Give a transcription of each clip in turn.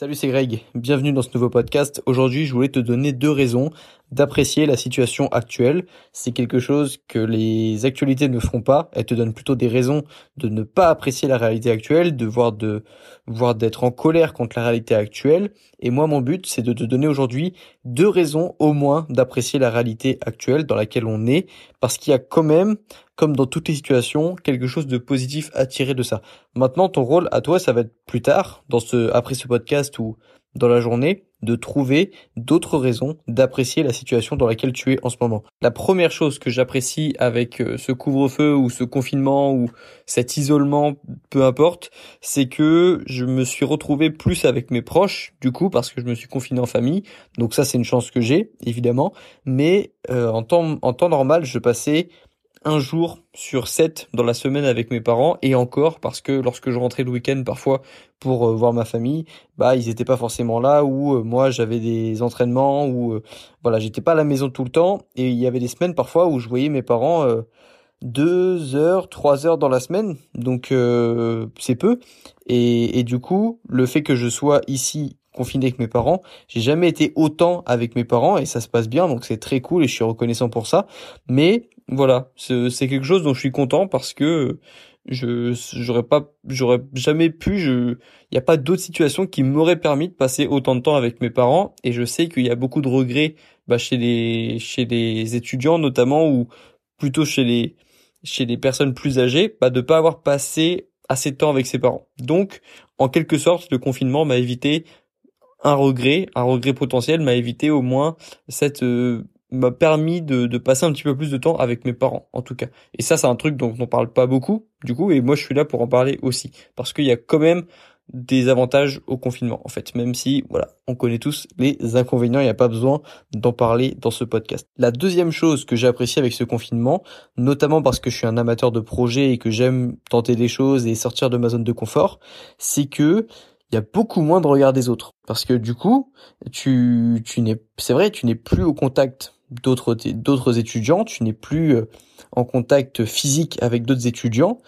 Salut, c'est Greg. Bienvenue dans ce nouveau podcast. Aujourd'hui, je voulais te donner deux raisons d'apprécier la situation actuelle. C'est quelque chose que les actualités ne font pas. Elles te donnent plutôt des raisons de ne pas apprécier la réalité actuelle, de voir de, voir d'être en colère contre la réalité actuelle. Et moi, mon but, c'est de te donner aujourd'hui deux raisons au moins d'apprécier la réalité actuelle dans laquelle on est. Parce qu'il y a quand même, comme dans toutes les situations, quelque chose de positif à tirer de ça. Maintenant, ton rôle à toi, ça va être plus tard, dans ce, après ce podcast ou dans la journée, de trouver d'autres raisons d'apprécier la situation dans laquelle tu es en ce moment. La première chose que j'apprécie avec euh, ce couvre-feu ou ce confinement ou cet isolement, peu importe, c'est que je me suis retrouvé plus avec mes proches, du coup, parce que je me suis confiné en famille. Donc ça, c'est une chance que j'ai, évidemment. Mais euh, en, temps, en temps normal, je passais un jour sur sept dans la semaine avec mes parents et encore parce que lorsque je rentrais le week-end parfois pour euh, voir ma famille, bah ils étaient pas forcément là ou euh, moi j'avais des entraînements ou euh, voilà j'étais pas à la maison tout le temps et il y avait des semaines parfois où je voyais mes parents deux heures, trois heures dans la semaine, donc c'est peu et, et du coup le fait que je sois ici confiné avec mes parents. J'ai jamais été autant avec mes parents et ça se passe bien, donc c'est très cool et je suis reconnaissant pour ça. Mais voilà, c'est quelque chose dont je suis content parce que je j'aurais pas j'aurais jamais pu je il y a pas d'autres situations qui m'auraient permis de passer autant de temps avec mes parents et je sais qu'il y a beaucoup de regrets bah, chez les chez les étudiants notamment ou plutôt chez les chez les personnes plus âgées bah de pas avoir passé assez de temps avec ses parents. Donc en quelque sorte le confinement m'a évité un regret, un regret potentiel m'a évité au moins cette euh, m'a permis de, de, passer un petit peu plus de temps avec mes parents, en tout cas. Et ça, c'est un truc dont on parle pas beaucoup, du coup, et moi, je suis là pour en parler aussi. Parce qu'il y a quand même des avantages au confinement, en fait, même si, voilà, on connaît tous les inconvénients, il n'y a pas besoin d'en parler dans ce podcast. La deuxième chose que j'ai apprécié avec ce confinement, notamment parce que je suis un amateur de projet et que j'aime tenter des choses et sortir de ma zone de confort, c'est que il y a beaucoup moins de regard des autres. Parce que du coup, tu, tu n'es, c'est vrai, tu n'es plus au contact d'autres d'autres étudiants, tu n'es plus euh, en contact physique avec d'autres étudiants,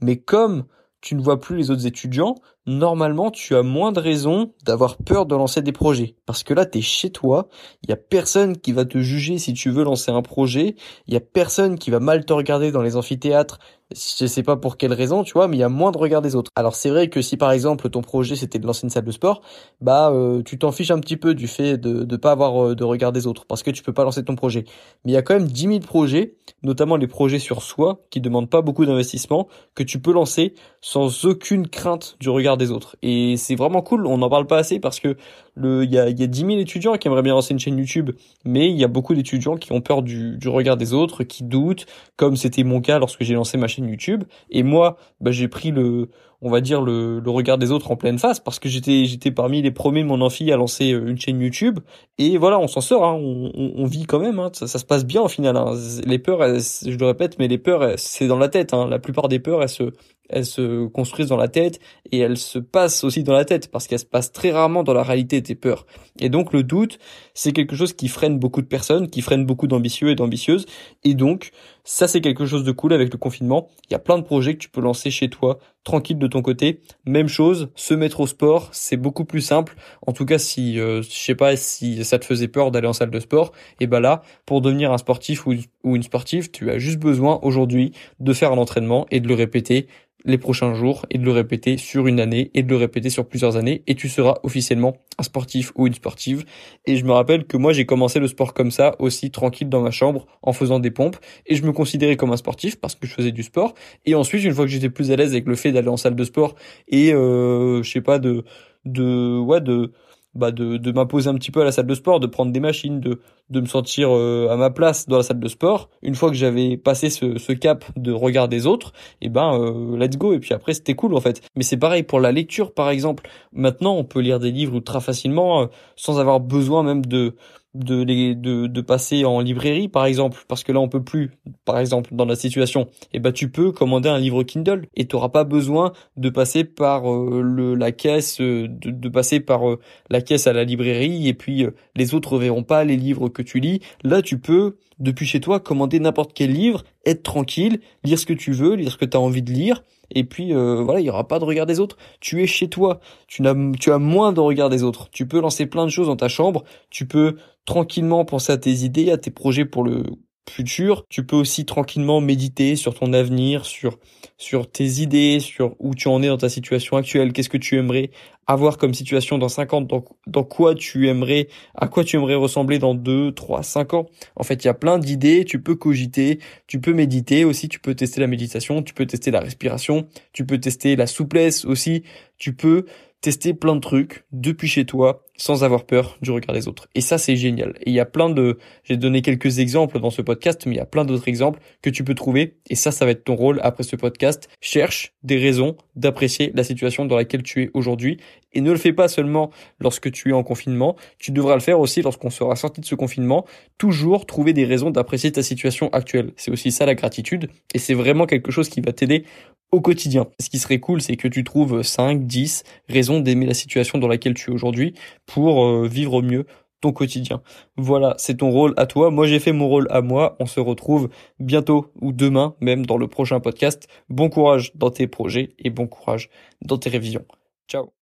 mais comme tu ne vois plus les autres étudiants, normalement tu as moins de raisons d'avoir peur de lancer des projets. Parce que là, tu es chez toi, il y a personne qui va te juger si tu veux lancer un projet, il y a personne qui va mal te regarder dans les amphithéâtres je sais pas pour quelle raison, tu vois, mais il y a moins de regard des autres. Alors c'est vrai que si par exemple ton projet c'était de lancer une salle de sport, bah euh, tu t'en fiches un petit peu du fait de ne pas avoir euh, de regard des autres parce que tu peux pas lancer ton projet. Mais il y a quand même 10 000 projets, notamment les projets sur soi qui demandent pas beaucoup d'investissement, que tu peux lancer sans aucune crainte du regard des autres. Et c'est vraiment cool, on n'en parle pas assez parce que le il y a, y a 10 000 étudiants qui aimeraient bien lancer une chaîne YouTube, mais il y a beaucoup d'étudiants qui ont peur du, regard des autres, qui doutent, comme c'était mon cas lorsque j'ai lancé ma chaîne YouTube. Et moi, bah, j'ai pris le, on va dire le, le, regard des autres en pleine face parce que j'étais j'étais parmi les premiers de mon amphi à lancer euh, une chaîne YouTube. Et voilà, on s'en sort, hein, on, on, vit quand même, hein, ça, ça, se passe bien au final. Hein. Les peurs, je le répète, mais les peurs, c'est dans la tête. Hein. La plupart des peurs, elles se elles se construisent dans la tête et elles se passent aussi dans la tête parce qu'elles se passent très rarement dans la réalité tes peurs. Et donc le doute, c'est quelque chose qui freine beaucoup de personnes, qui freine beaucoup d'ambitieux et d'ambitieuses. Et donc ça c'est quelque chose de cool avec le confinement. Il y a plein de projets que tu peux lancer chez toi, tranquille de ton côté. Même chose, se mettre au sport, c'est beaucoup plus simple. En tout cas si euh, je sais pas si ça te faisait peur d'aller en salle de sport, et ben là pour devenir un sportif ou une sportive, tu as juste besoin aujourd'hui de faire un entraînement et de le répéter les prochains jours et de le répéter sur une année et de le répéter sur plusieurs années et tu seras officiellement un sportif ou une sportive. Et je me rappelle que moi j'ai commencé le sport comme ça aussi tranquille dans ma chambre en faisant des pompes et je me considérais comme un sportif parce que je faisais du sport. Et ensuite une fois que j'étais plus à l'aise avec le fait d'aller en salle de sport et euh, je sais pas de de ouais de bah de, de m'imposer un petit peu à la salle de sport, de prendre des machines, de, de me sentir euh, à ma place dans la salle de sport. Une fois que j'avais passé ce, ce cap de regard des autres, et eh ben euh, let's go. Et puis après c'était cool en fait. Mais c'est pareil pour la lecture par exemple. Maintenant on peut lire des livres ultra facilement euh, sans avoir besoin même de de, les, de, de passer en librairie par exemple parce que là on peut plus par exemple dans la situation et eh ben tu peux commander un livre Kindle et tu pas besoin de passer par euh, le la caisse euh, de, de passer par euh, la caisse à la librairie et puis les autres verront pas les livres que tu lis. Là, tu peux, depuis chez toi, commander n'importe quel livre, être tranquille, lire ce que tu veux, lire ce que tu as envie de lire, et puis euh, voilà, il y aura pas de regard des autres. Tu es chez toi, tu tu as moins de regard des autres. Tu peux lancer plein de choses dans ta chambre, tu peux tranquillement penser à tes idées, à tes projets pour le futur. Tu peux aussi tranquillement méditer sur ton avenir, sur sur tes idées, sur où tu en es dans ta situation actuelle, qu'est-ce que tu aimerais avoir comme situation dans 5 ans, dans, dans quoi tu aimerais, à quoi tu aimerais ressembler dans 2, 3, 5 ans. En fait, il y a plein d'idées, tu peux cogiter, tu peux méditer aussi, tu peux tester la méditation, tu peux tester la respiration, tu peux tester la souplesse aussi, tu peux tester plein de trucs depuis chez toi sans avoir peur du regard des autres. Et ça, c'est génial. Et il y a plein de, j'ai donné quelques exemples dans ce podcast, mais il y a plein d'autres exemples que tu peux trouver. Et ça, ça va être ton rôle après ce podcast. Cherche des raisons d'apprécier la situation dans laquelle tu es aujourd'hui. Et ne le fais pas seulement lorsque tu es en confinement. Tu devras le faire aussi lorsqu'on sera sorti de ce confinement. Toujours trouver des raisons d'apprécier ta situation actuelle. C'est aussi ça la gratitude. Et c'est vraiment quelque chose qui va t'aider au quotidien. Ce qui serait cool, c'est que tu trouves 5, 10 raisons d'aimer la situation dans laquelle tu es aujourd'hui pour euh, vivre mieux ton quotidien. Voilà, c'est ton rôle à toi. Moi, j'ai fait mon rôle à moi. On se retrouve bientôt ou demain même dans le prochain podcast. Bon courage dans tes projets et bon courage dans tes révisions. Ciao